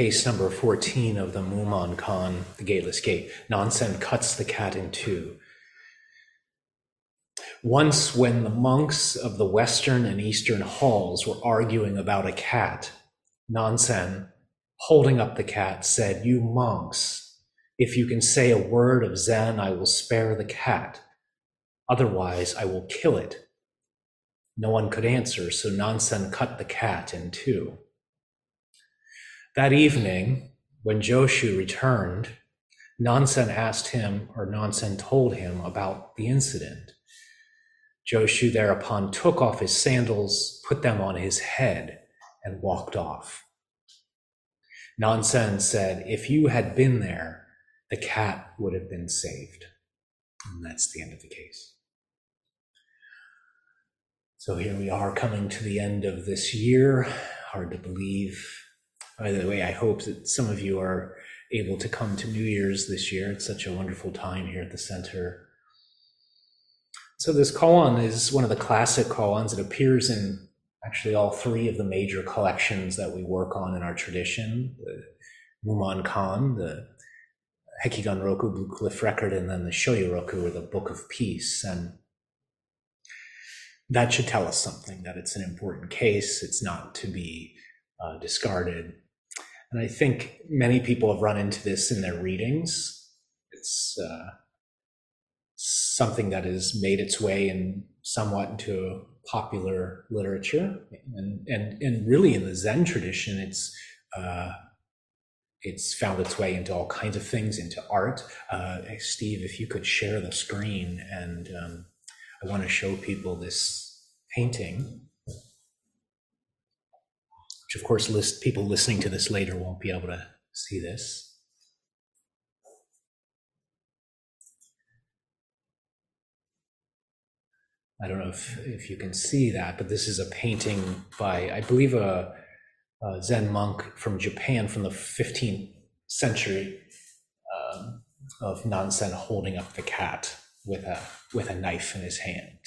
case number 14 of the Mumon Kan, the Gateless Gate. Nansen cuts the cat in two. Once, when the monks of the western and eastern halls were arguing about a cat, Nansen, holding up the cat, said, You monks, if you can say a word of Zen, I will spare the cat. Otherwise, I will kill it. No one could answer, so Nansen cut the cat in two. That evening, when Joshu returned, Nansen asked him, or Nansen told him about the incident. Joshu thereupon took off his sandals, put them on his head, and walked off. Nansen said, If you had been there, the cat would have been saved. And that's the end of the case. So here we are coming to the end of this year. Hard to believe by the way, I hope that some of you are able to come to New Year's this year. It's such a wonderful time here at the center. So this koan is one of the classic koans. It appears in actually all three of the major collections that we work on in our tradition: the Mumon Kan, the Hekigan Roku Blue Cliff Record, and then the Shoyo Roku, or the Book of Peace. And that should tell us something that it's an important case. It's not to be uh, discarded. And I think many people have run into this in their readings. It's uh, something that has made its way in somewhat into popular literature, and and and really in the Zen tradition, it's uh, it's found its way into all kinds of things, into art. Uh, Steve, if you could share the screen, and um, I want to show people this painting which of course list, people listening to this later won't be able to see this. I don't know if, if you can see that, but this is a painting by, I believe, a, a Zen monk from Japan from the 15th century um, of Nansen holding up the cat with a, with a knife in his hand.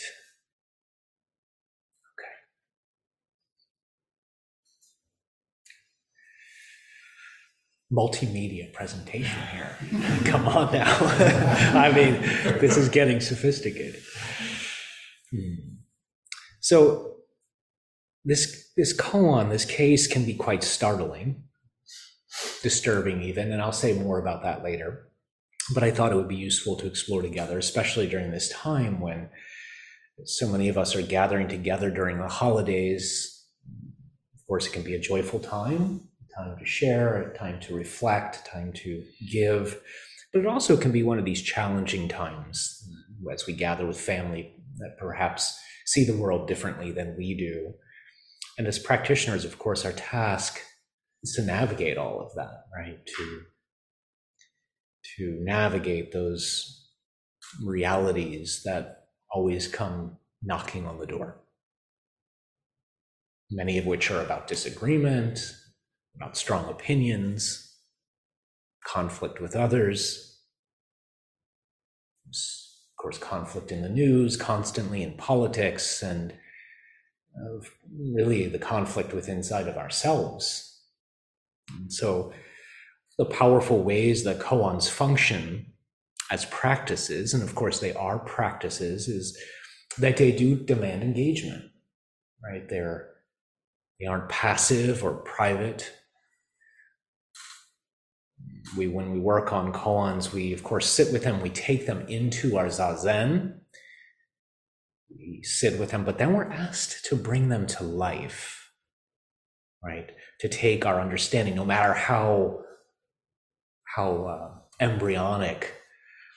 Multimedia presentation here. Come on now. I mean, this is getting sophisticated. Hmm. So this this koan, this case can be quite startling, disturbing even, and I'll say more about that later. But I thought it would be useful to explore together, especially during this time when so many of us are gathering together during the holidays. Of course, it can be a joyful time, time to share, time to reflect, time to give. But it also can be one of these challenging times as we gather with family that perhaps see the world differently than we do. And as practitioners, of course, our task is to navigate all of that, right? To to navigate those realities that always come knocking on the door. Many of which are about disagreement, about strong opinions, conflict with others, of course, conflict in the news, constantly in politics, and really the conflict with inside of ourselves. And so, the powerful ways that koans function as practices, and of course they are practices, is that they do demand engagement, right? They're they aren't passive or private we when we work on koans, we of course sit with them, we take them into our zazen, we sit with them, but then we're asked to bring them to life, right? To take our understanding, no matter how how uh, embryonic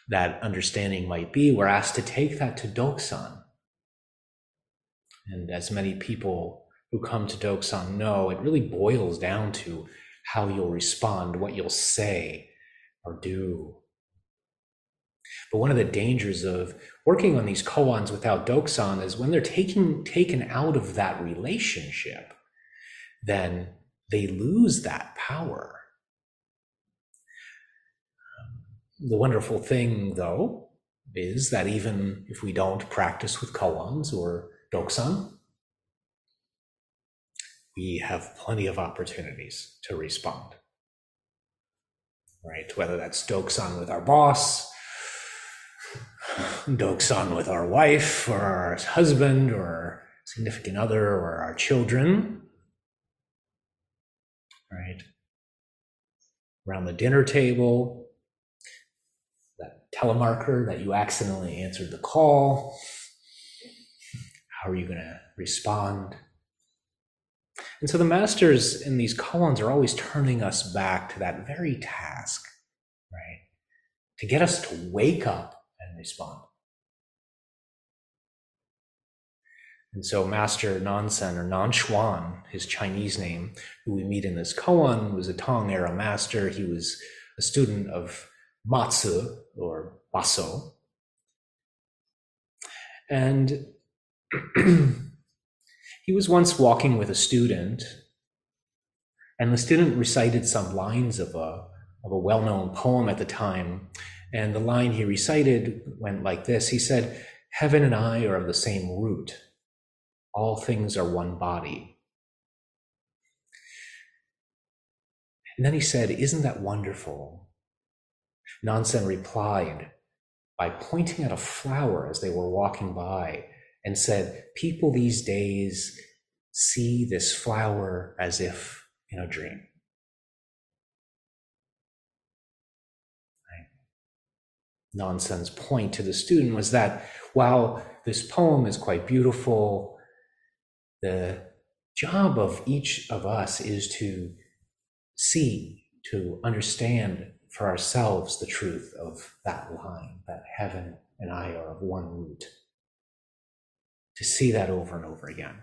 that understanding might be, we're asked to take that to Doksan. And as many people who come to Doksan know, it really boils down to how you'll respond, what you'll say or do. But one of the dangers of working on these koans without doksan is when they're taking, taken out of that relationship, then they lose that power. The wonderful thing, though, is that even if we don't practice with koans or doksan, we have plenty of opportunities to respond. right? Whether that's doksan with our boss, doksan with our wife or our husband or our significant other or our children, right? Around the dinner table, that telemarker that you accidentally answered the call. How are you going to respond? And so the masters in these koans are always turning us back to that very task, right? To get us to wake up and respond. And so Master Nansen or Nanchuan, his Chinese name, who we meet in this koan, was a Tang era master. He was a student of Matsu or Baso. And he was once walking with a student, and the student recited some lines of a, of a well known poem at the time. And the line he recited went like this He said, Heaven and I are of the same root. All things are one body. And then he said, Isn't that wonderful? Nansen replied by pointing at a flower as they were walking by and said, People these days see this flower as if in a dream. Nansen's. point to the student was that while this poem is quite beautiful, the job of each of us is to see, to understand for ourselves the truth of that line, that heaven and I are of one root to see that over and over again.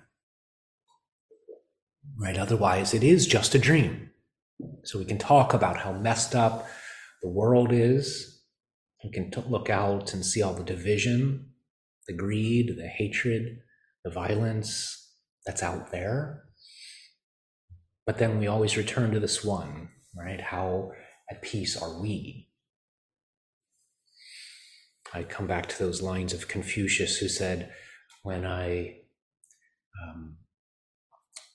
Right? Otherwise, it is just a dream. So we can talk about how messed up the world is. We can t- look out and see all the division, the greed, the hatred, the violence that's out there. But then we always return to this one, right? How at peace are we? I come back to those lines of Confucius who said, when I um,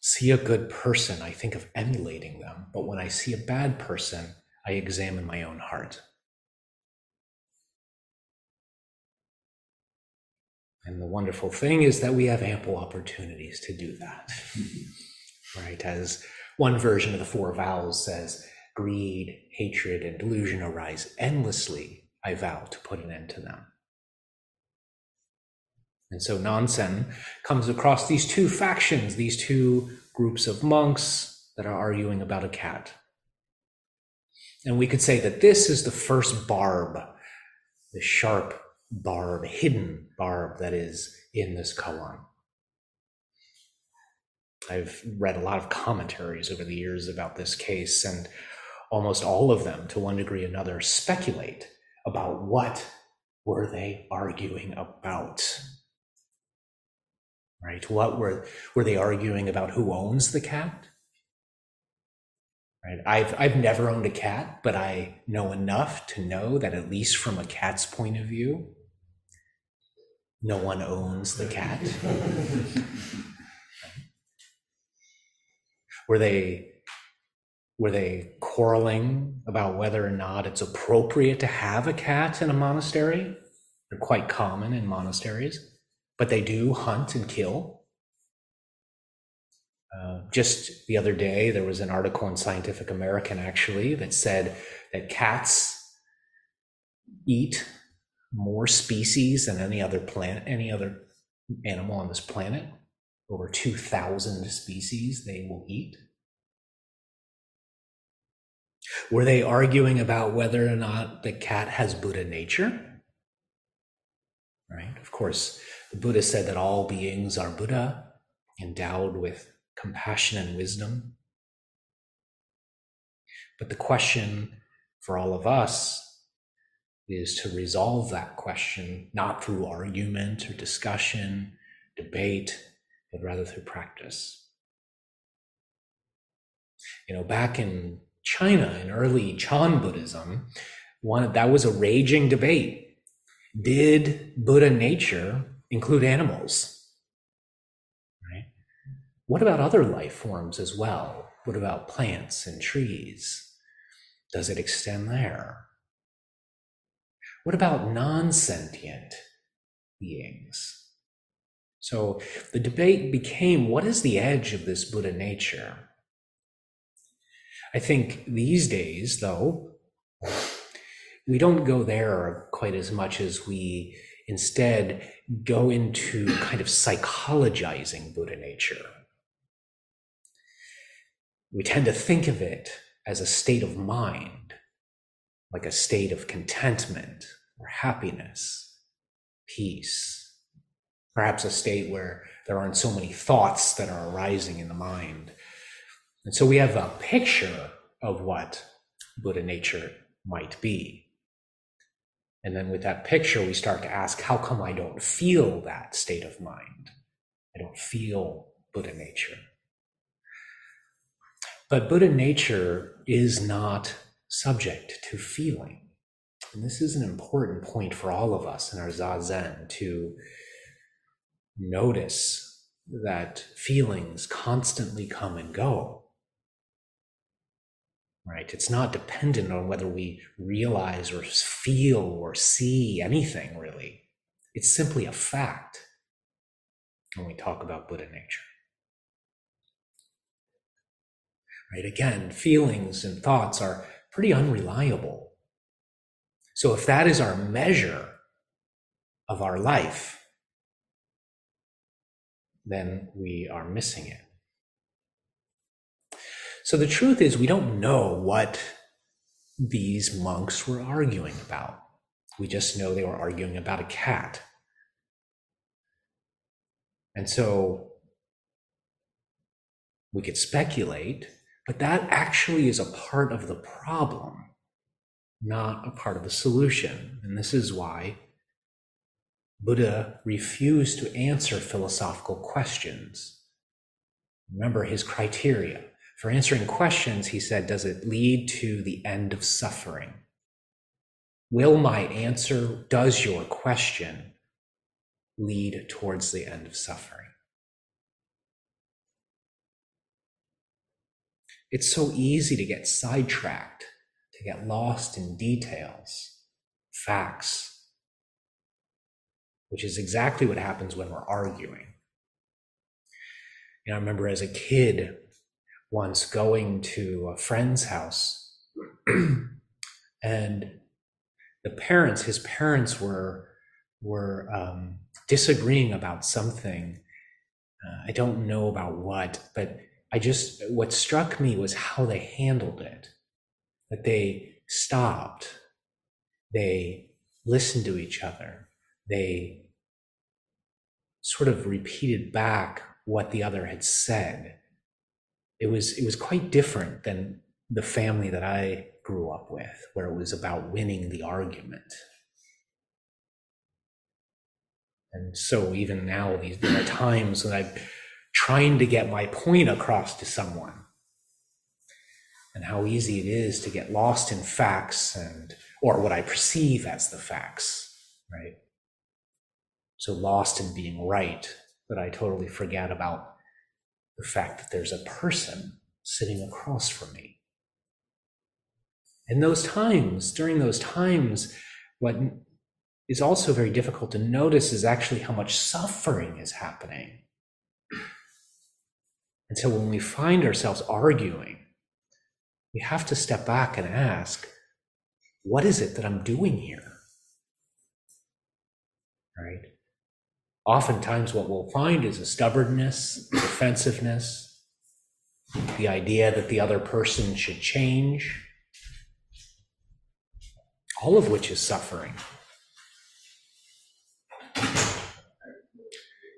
see a good person, I think of emulating them. But when I see a bad person, I examine my own heart. And the wonderful thing is that we have ample opportunities to do that. right? As one version of the four vows says, greed, hatred, and delusion arise endlessly. I vow to put an end to them. And so Nansen comes across these two factions, these two groups of monks that are arguing about a cat. And we could say that this is the first barb, the sharp barb, hidden barb that is in this koan. I've read a lot of commentaries over the years about this case, and almost all of them, to one degree or another, speculate about what were they arguing about right? What were were they arguing about who owns the cat? Right? I've I've never owned a cat, but I know enough to know that at least from a cat's point of view, no one owns the cat. were they were they quarreling about whether or not it's appropriate to have a cat in a monastery? They're quite common in monasteries but they do hunt and kill. Uh, just the other day, there was an article in Scientific American actually that said that cats eat more species than any other plant, any other animal on this planet. Over 2,000 species they will eat. Were they arguing about whether or not the cat has Buddha nature? Right? Of course, the Buddha said that all beings are Buddha, endowed with compassion and wisdom. But the question for all of us is to resolve that question not through argument or discussion, debate, but rather through practice. You know, back in China, in early Chan Buddhism, one that was a raging debate. Did Buddha nature include animals. Right? What about other life forms as well? What about plants and trees? Does it extend there? What about non sentient beings? So the debate became what is the edge of this Buddha nature? I think these days, though, we don't go there quite as much as we instead go into kind of psychologizing Buddha nature. We tend to think of it as a state of mind, like a state of contentment or happiness, peace, perhaps a state where there aren't so many thoughts that are arising in the mind. And so we have a picture of what Buddha nature might be. And then with that picture, we start to ask, how come I don't feel that state of mind? I don't feel Buddha nature. But Buddha nature is not subject to feeling. And this is an important point for all of us in our Zazen to notice that feelings constantly come and go. Right? It's not dependent on whether we realize or feel or see anything, really. It's simply a fact when we talk about Buddha nature. right? Again, feelings and thoughts are pretty unreliable. So if that is our measure of our life, then we are missing it. So the truth is, we don't know what these monks were arguing about. We just know they were arguing about a cat. And so we could speculate but that actually is a part of the problem, not a part of the solution. And this is why Buddha refused to answer philosophical questions. Remember his criteria. For answering questions, he said, Does it lead to the end of suffering? Will my answer, does your question lead towards the end of suffering? It's so easy to get sidetracked, to get lost in details, facts, which is exactly what happens when we're arguing. You know, I remember as a kid once going to a friend's house and the parents, his parents were were um, disagreeing about something. Uh, I don't know about what, but I just, what struck me was how they handled it. That they stopped, they listened to each other, they sort of repeated back what the other had said. It was, it was quite different than the family that I grew up with, where it was about winning the argument. And so even now, these there are times when I'm trying to get my point across to someone and how easy it is to get lost in facts and or what I perceive as the facts, right? So lost in being right that I totally forget about the fact that there's a person sitting across from me. In those times, during those times, what is also very difficult to notice is actually how much suffering is happening and so when we find ourselves arguing, we have to step back and ask, what is it that I'm doing here? Right? Oftentimes, what we'll find is a stubbornness, defensiveness, the idea that the other person should change, all of which is suffering.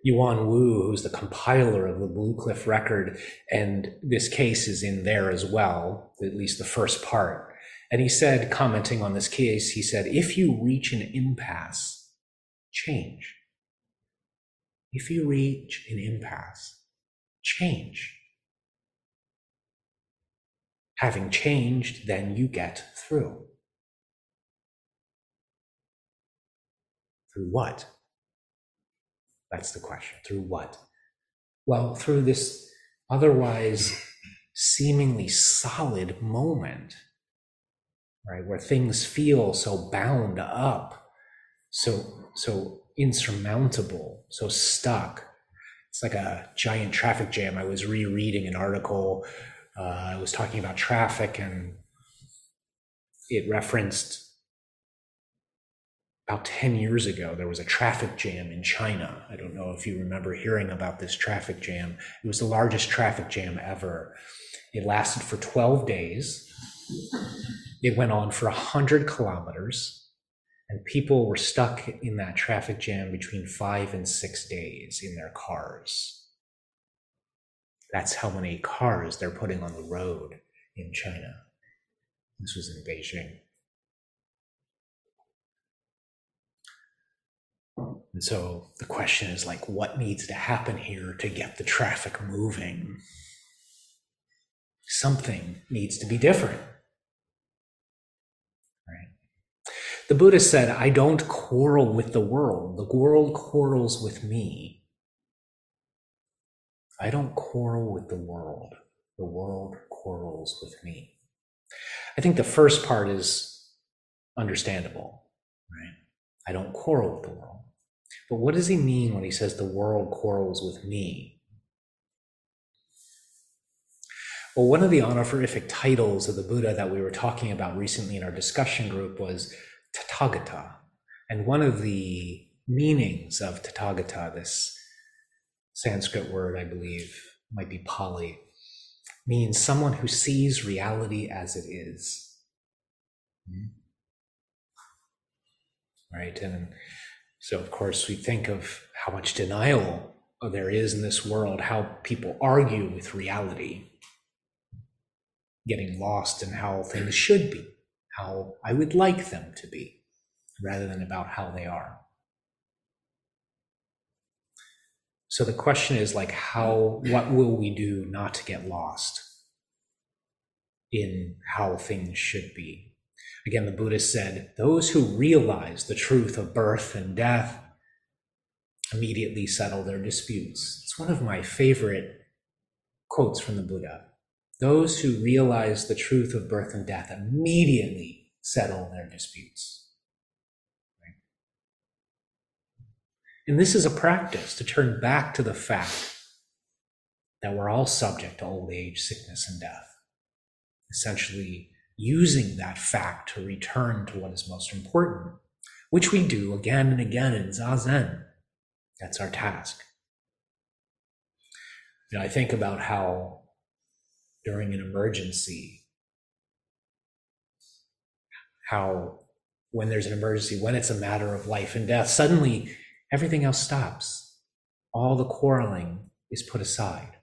Yuan Wu, who's the compiler of the Blue Cliff record, and this case is in there as well, at least the first part. And he said, commenting on this case, he said, if you reach an impasse, change. If you reach an impasse, change. Having changed, then you get through. Through what? That's the question. Through what? Well, through this otherwise seemingly solid moment right? Where things feel so bound up, so so insurmountable, so stuck. It's like a giant traffic jam. I was rereading an article. Uh, I was talking about traffic, and it referenced about 10 years ago, there was a traffic jam in China. I don't know if you remember hearing about this traffic jam. It was the largest traffic jam ever. It lasted for 12 days. It went on for 100 kilometers, and people were stuck in that traffic jam between five and six days in their cars. That's how many cars they're putting on the road in China. This was in Beijing. And so the question is like, what needs to happen here to get the traffic moving? Something needs to be different. Right? The Buddha said, I don't quarrel with the world. The world quarrels with me. I don't quarrel with the world. The world quarrels with me. I think the first part is understandable, right? I don't quarrel with the world. But what does he mean when he says the world quarrels with me? Well, one of the honorific titles of the Buddha that we were talking about recently in our discussion group was Tathagata. And one of the meanings of Tathagata, this Sanskrit word, I believe, might be Pali, means someone who sees reality as it is. Hmm? Right? And so, of course, we think of how much denial there is in this world, how people argue with reality, getting lost in how things should be, how I would like them to be, rather than about how they are. So the question is like how what will we do not to get lost in how things should be? Again, the Buddha said, Those who realize the truth of birth and death immediately settle their disputes. It's one of my favorite quotes from the Buddha. Those who realize the truth of birth and death immediately settle their disputes. Right? And this is a practice to turn back to the fact that we're all subject to old age, sickness, and death. Essentially, using that fact to return to what is most important, which we do again and again in Zazen. That's our task. You know, I think about how during an emergency, how when there's an emergency, when it's a matter of life and death, suddenly everything else stops. All the quarreling is put aside.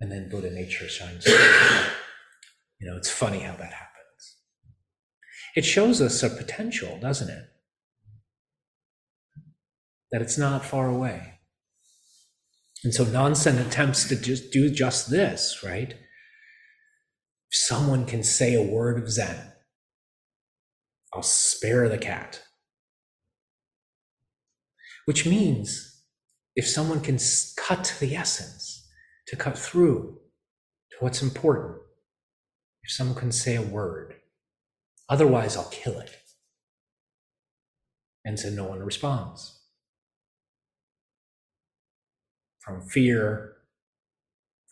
And then Buddha nature shines through. You know, it's funny how that happens. It shows us a potential, doesn't it? That it's not far away. And so Nansen attempts to just do just this, right? If someone can say a word of Zen, I'll spare the cat. Which means if someone can cut the essence, to cut through to what's important, if someone can say a word. Otherwise, I'll kill it. And so no one responds. From fear,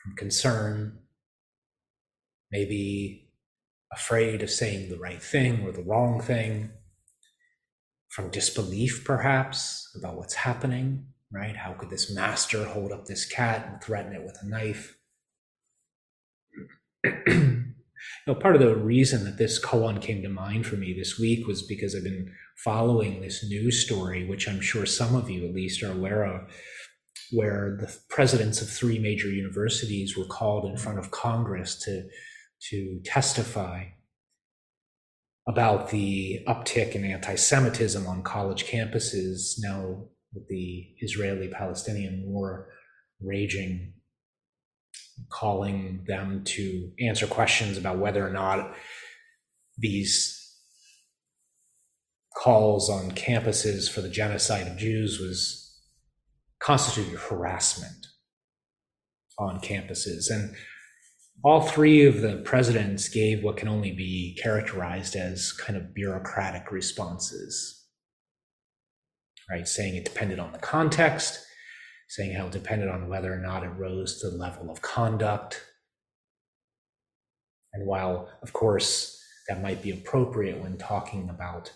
from concern, maybe afraid of saying the right thing or the wrong thing, from disbelief perhaps about what's happening, right? How could this master hold up this cat and threaten it with a knife? know, part of the reason that this koan came to mind for me this week was because I've been following this news story, which I'm sure some of you at least are aware of, where the presidents of three major universities were called in front of Congress to, to testify about the uptick in anti Semitism on college campuses now with the Israeli Palestinian war raging calling them to answer questions about whether or not these calls on campuses for the genocide of Jews was constituted harassment on campuses. And all three of the presidents gave what can only be characterized as kind of bureaucratic responses, right? Saying it depended on the context, saying how it depended on whether or not it rose to the level of conduct. And while, of course, that might be appropriate when talking about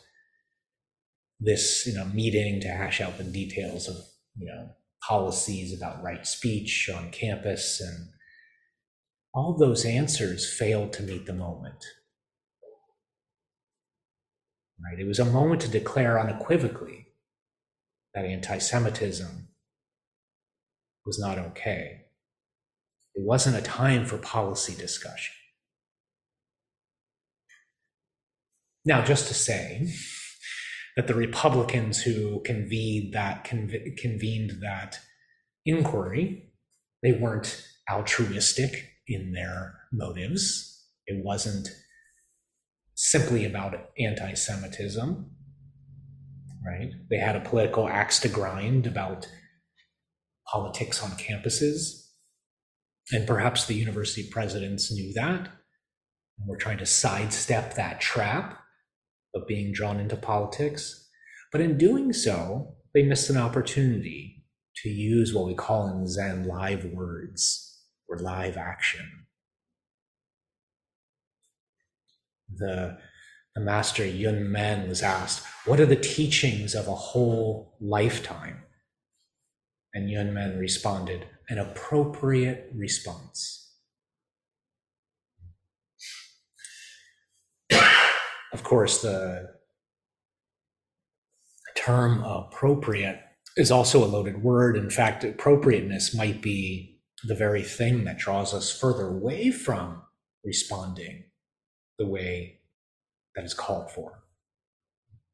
this you know meeting to hash out the details of you know policies about right speech on campus and all those answers failed to meet the moment. Right? It was a moment to declare unequivocally that anti-semitism was not okay. It wasn't a time for policy discussion. Now just to say that the Republicans who convened that conv- convened that inquiry, they weren't altruistic in their motives. It wasn't simply about anti-Semitism, right? They had a political axe to grind about politics on campuses. And perhaps the university presidents knew that and were trying to sidestep that trap of being drawn into politics. But in doing so, they missed an opportunity to use what we call in Zen live words or live action. The, the master Yun Men was asked, What are the teachings of a whole lifetime? And Yun Men responded, An appropriate response. Of course, the term appropriate is also a loaded word. In fact, appropriateness might be the very thing that draws us further away from responding the way that is called for.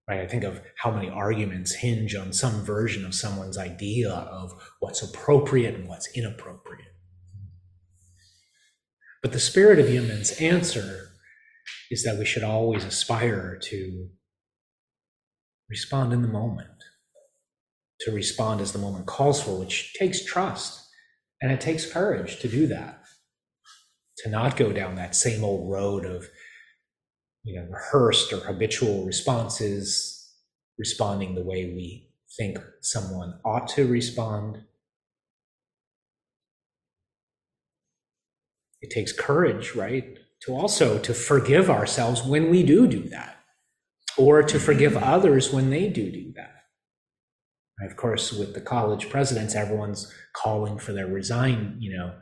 Right? I think of how many arguments hinge on some version of someone's idea of what's appropriate and what's inappropriate. But the spirit of Yun Men's answer is that we should always aspire to respond in the moment, to respond as the moment calls for, which takes trust. And it takes courage to do that, to not go down that same old road of, you know, rehearsed or habitual responses, responding the way we think someone ought to respond. It takes courage, right? To also to forgive ourselves when we do do that or to forgive others when they do do that. Of course with the college presidents everyone's calling for their resign you know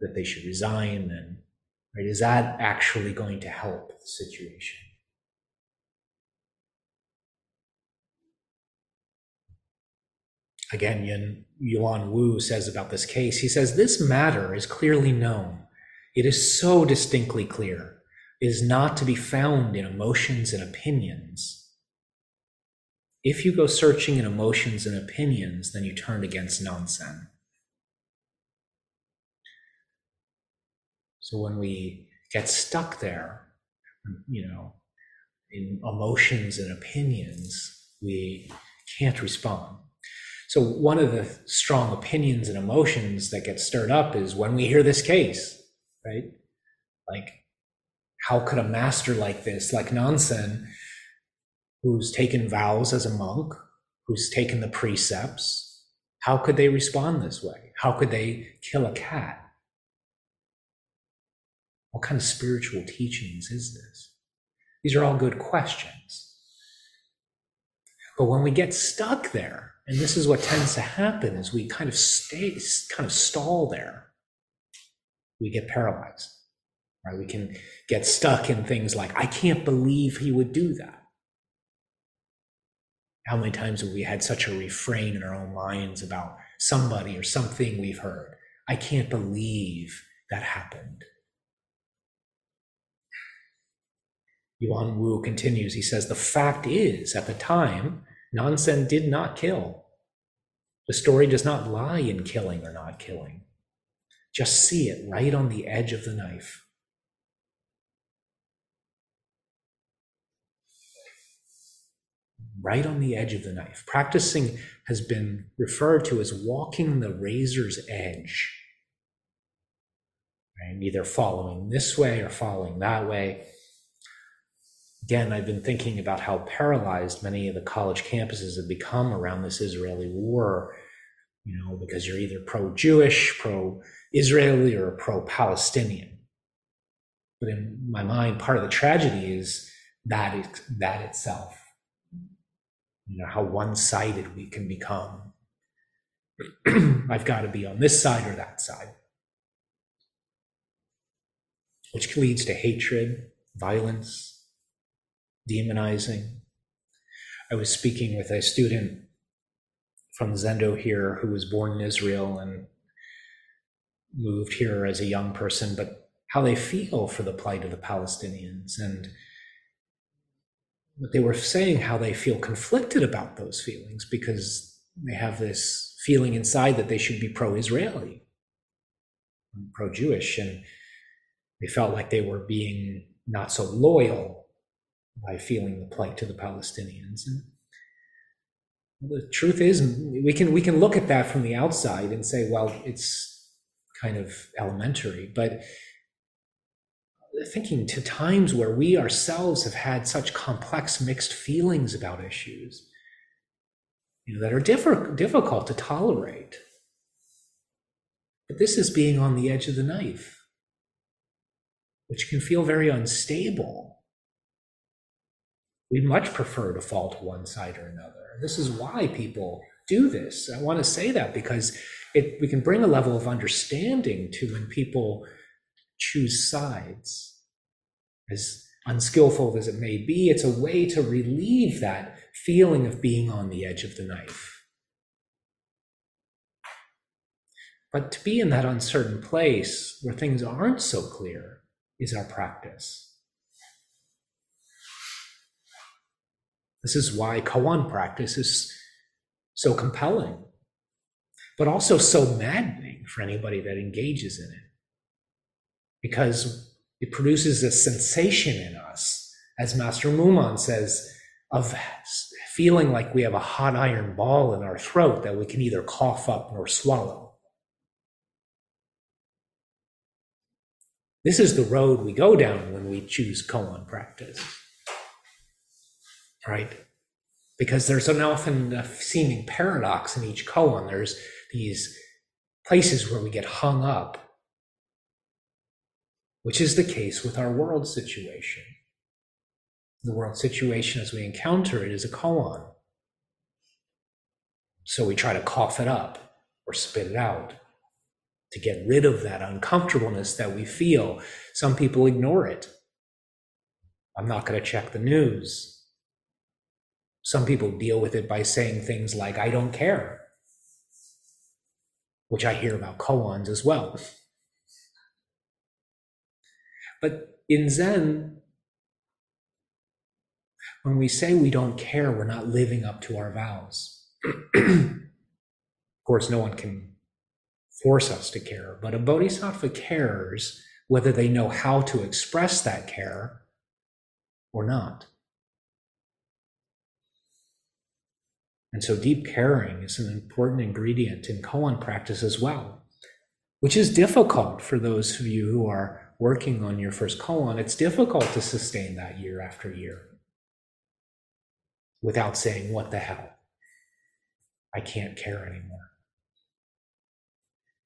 that they should resign and right is that actually going to help the situation? Again Yun, yuan wu says about this case he says this matter is clearly known it is so distinctly clear. It is not to be found in emotions and opinions. If you go searching in emotions and opinions, then you turn against Nansen. So when we get stuck there, you know, in emotions and opinions, we can't respond. So one of the strong opinions and emotions that get stirred up is when we hear this case right? Like, how could a master like this, like Nansen, who's taken vows as a monk, who's taken the precepts, how could they respond this way? How could they kill a cat? What kind of spiritual teachings is this? These are all good questions. But when we get stuck there, and this is what tends to happen, is we kind of stay, kind of stall there we get paralyzed. Right? We can get stuck in things like, I can't believe he would do that. How many times have we had such a refrain in our own minds about somebody or something we've heard? I can't believe that happened. Yuan Wu continues. He says, The fact is, at the time, Nansen did not kill. The story does not lie in killing or not killing. Just see it right on the edge of the knife. Right on the edge of the knife. Practicing has been referred to as walking the razor's edge. right? either following this way or following that way. Again, I've been thinking about how paralyzed many of the college campuses have become around this Israeli war, you know, because you're either pro Jewish, pro Israeli, or pro Palestinian. But in my mind, part of the tragedy is that, it, that itself. You know, how one sided we can become. I've got to be on this side or that side, which leads to hatred, violence, demonizing. I was speaking with a student from Zendo here who was born in Israel and moved here as a young person, but how they feel for the plight of the Palestinians and what they were saying how they feel conflicted about those feelings because they have this feeling inside that they should be pro-Israeli, pro-Jewish, and they felt like they were being not so loyal by feeling the plight to the Palestinians. And the truth is, we can we can look at that from the outside and say, well, it's kind of elementary, but thinking to times where we ourselves have had such complex mixed feelings about issues you know, that are diff- difficult to tolerate. But this is being on the edge of the knife, which can feel very unstable. We much prefer to fall to one side or another. This is why people do this. I want to say that because it, we can bring a level of understanding to when people choose sides. As unskillful as it may be, it's a way to relieve that feeling of being on the edge of the knife. But to be in that uncertain place where things aren't so clear is our practice. This is why koan practice is so compelling, but also so maddening for anybody that engages in it. Because it produces a sensation in us, as Master Mumon says, of feeling like we have a hot iron ball in our throat that we can either cough up or swallow. This is the road we go down when we choose koan practice. Right? Because there's an often a seeming paradox in each koan. There's these places where we get hung up, which is the case with our world situation. The world situation as we encounter it is a koan. So we try to cough it up or spit it out to get rid of that uncomfortableness that we feel. Some people ignore it. I'm not going to check the news. Some people deal with it by saying things like, I don't care, which I hear about koans as well. But in Zen, when we say we don't care, we're not living up to our vows. of course, no one can force us to care, but a bodhisattva cares whether they know how to express that care or not. And so, deep caring is an important ingredient in koan practice as well, which is difficult for those of you who are working on your first koan. It's difficult to sustain that year after year without saying, What the hell? I can't care anymore.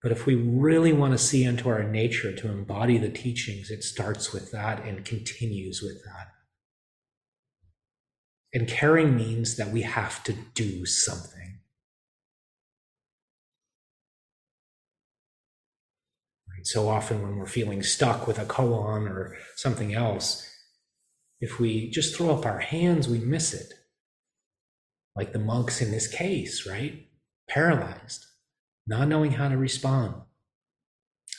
But if we really want to see into our nature to embody the teachings, it starts with that and continues with that. And caring means that we have to do something. Right? So often, when we're feeling stuck with a koan or something else, if we just throw up our hands, we miss it like the monks in this case, right? Paralyzed, not knowing how to respond.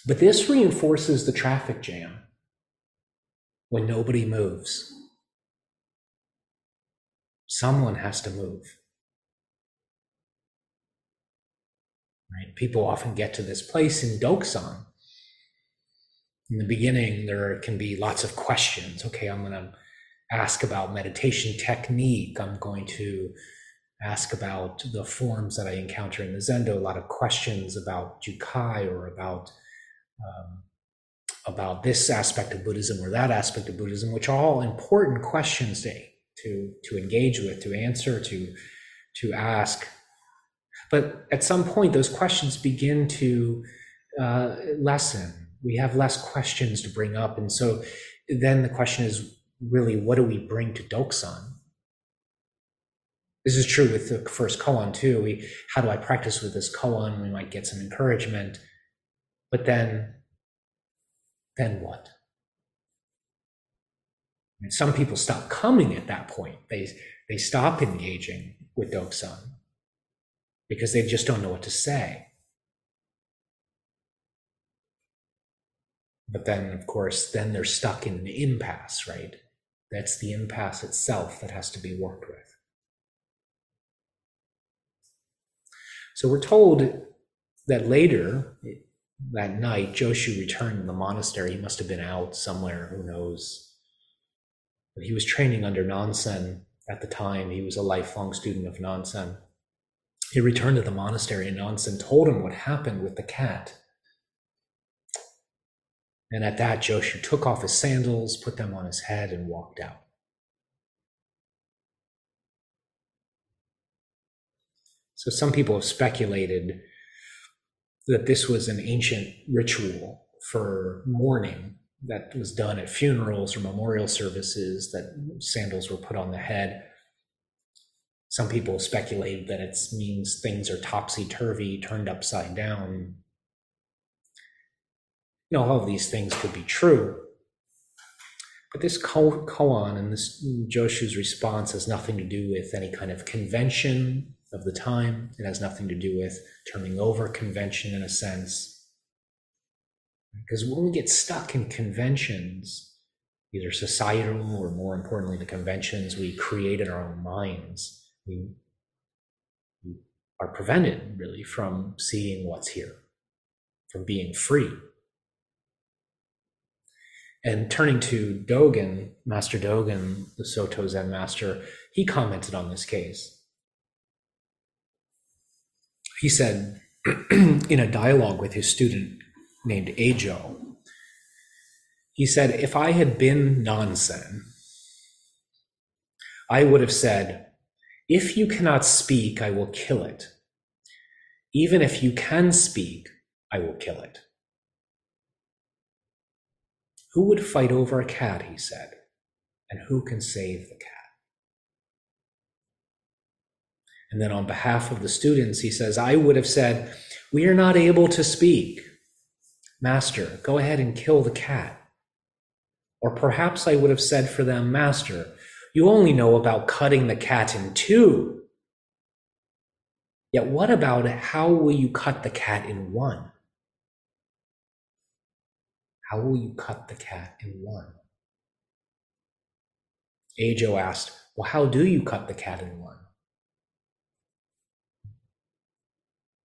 But this reinforces the traffic jam when nobody moves. Someone has to move. Right? People often get to this place in Doksan. In the beginning, there can be lots of questions. Okay, I'm going to ask about meditation technique. I'm going to ask about the forms that I encounter in the Zendo, a lot of questions about Jukai or about um, about this aspect of Buddhism or that aspect of Buddhism, which are all important questions to, to, to engage with, to answer, to, to ask. But at some point, those questions begin to uh, lessen. We have less questions to bring up. And so then the question is really, what do we bring to Doksan? This is true with the first koan too. We, how do I practice with this koan? We might get some encouragement, but then, then what? And some people stop coming at that point. They they stop engaging with Doksan because they just don't know what to say. But then, of course, then they're stuck in an impasse, right? That's the impasse itself that has to be worked with. So we're told that later that night, Joshu returned to the monastery. He must have been out somewhere, who knows. He was training under Nansen at the time. He was a lifelong student of Nansen. He returned to the monastery, and Nansen told him what happened with the cat. And at that, Joshu took off his sandals, put them on his head, and walked out. So some people have speculated that this was an ancient ritual for mourning that was done at funerals or memorial services, that sandals were put on the head. Some people speculate that it means things are topsy turvy, turned upside down. You know, all of these things could be true. But this koan and this Joshu's response has nothing to do with any kind of convention of the time. It has nothing to do with turning over convention in a sense. Because when we get stuck in conventions, either societal or more importantly, the conventions we create in our own minds, we, we are prevented really from seeing what's here, from being free. And turning to Dogen, Master Dogen, the Soto Zen master, he commented on this case he said in a dialogue with his student named Ejo, he said, If I had been Nansen, I would have said, If you cannot speak, I will kill it. Even if you can speak, I will kill it. Who would fight over a cat, he said, and who can save the cat? And then on behalf of the students, he says, I would have said, We are not able to speak. Master, go ahead and kill the cat. Or perhaps I would have said for them, Master, you only know about cutting the cat in two. Yet what about how will you cut the cat in one? How will you cut the cat in one? Ejo asked, Well, how do you cut the cat in one?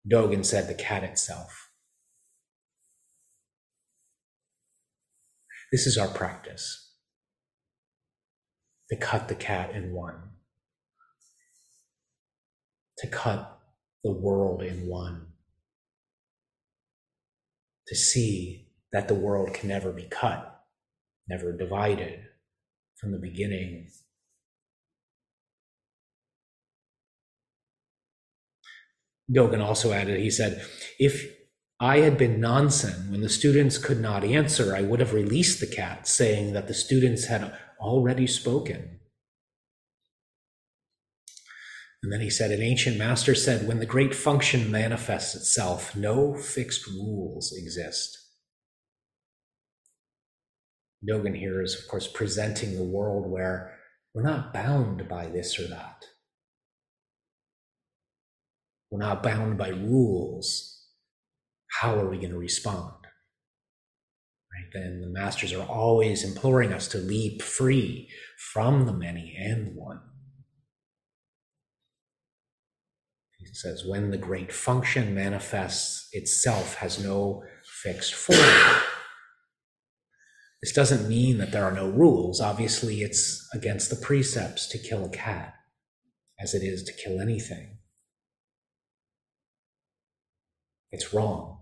Dogen said the cat itself. This is our practice. To cut the cat in one, to cut the world in one, to see that the world can never be cut, never divided from the beginning. Dogen also added, he said, if I had been Nansen when the students could not answer, I would have released the cat, saying that the students had already spoken. And then he said, An ancient master said, When the great function manifests itself, no fixed rules exist. Dogen here is, of course, presenting the world where we're not bound by this or that. We're not bound by rules. How are we going to respond? Right? Then the masters are always imploring us to leap free from the many and one. He says, when the great function manifests itself has no fixed form. This doesn't mean that there are no rules. Obviously, it's against the precepts to kill a cat, as it is to kill anything. It's wrong.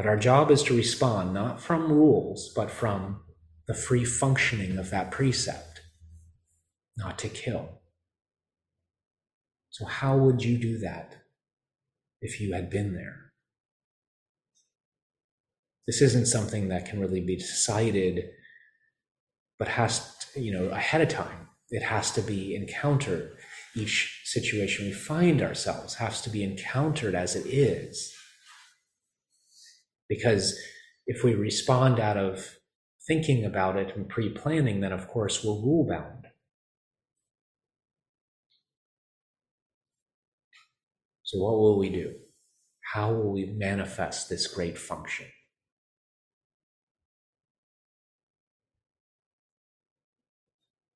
But our job is to respond not from rules, but from the free functioning of that precept, not to kill. So, how would you do that if you had been there? This isn't something that can really be decided, but has, to, you know, ahead of time. It has to be encountered. Each situation we find ourselves has to be encountered as it is. Because if we respond out of thinking about it and pre planning, then of course we're rule bound. So, what will we do? How will we manifest this great function?